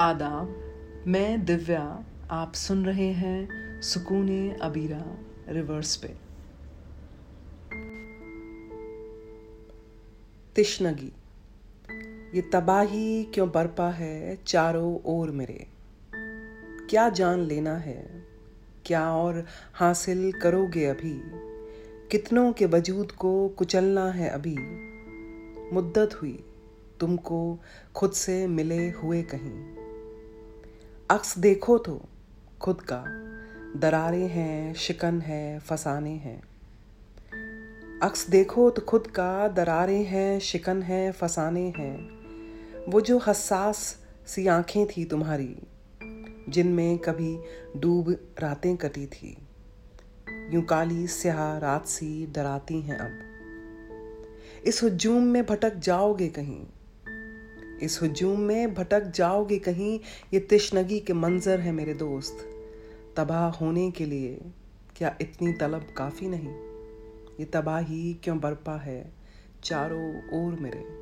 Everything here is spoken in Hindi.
आदाब मैं दिव्या, आप सुन रहे हैं सुकून अबीरा, रिवर्स पे। तिश्नगी, ये तबाही क्यों बरपा है चारों ओर मेरे? क्या जान लेना है? क्या और हासिल करोगे अभी? कितनों के वजूद को कुचलना है अभी? मुद्दत हुई, तुमको खुद से मिले हुए कहीं। अक्स देखो तो खुद का। दरारे हैं, शिकन है, फसाने हैं। अक्स देखो तो खुद का। दरारे हैं, शिकन है, फसाने हैं। वो जो हसास सी आँखें थी तुम्हारी, जिनमें कभी डूब रातें कटी थी। यूँ काली स्याह रात सी डराती हैं अब। इस हजूम में भटक जाओगे कहीं इस हजूम में भटक जाओगे कहीं, ये तिश्नगी के मंजर है मेरे दोस्त। तबाह होने के लिए क्या इतनी तलब काफ़ी नहीं? ये तबाही क्यों बरपा है चारों ओर मेरे?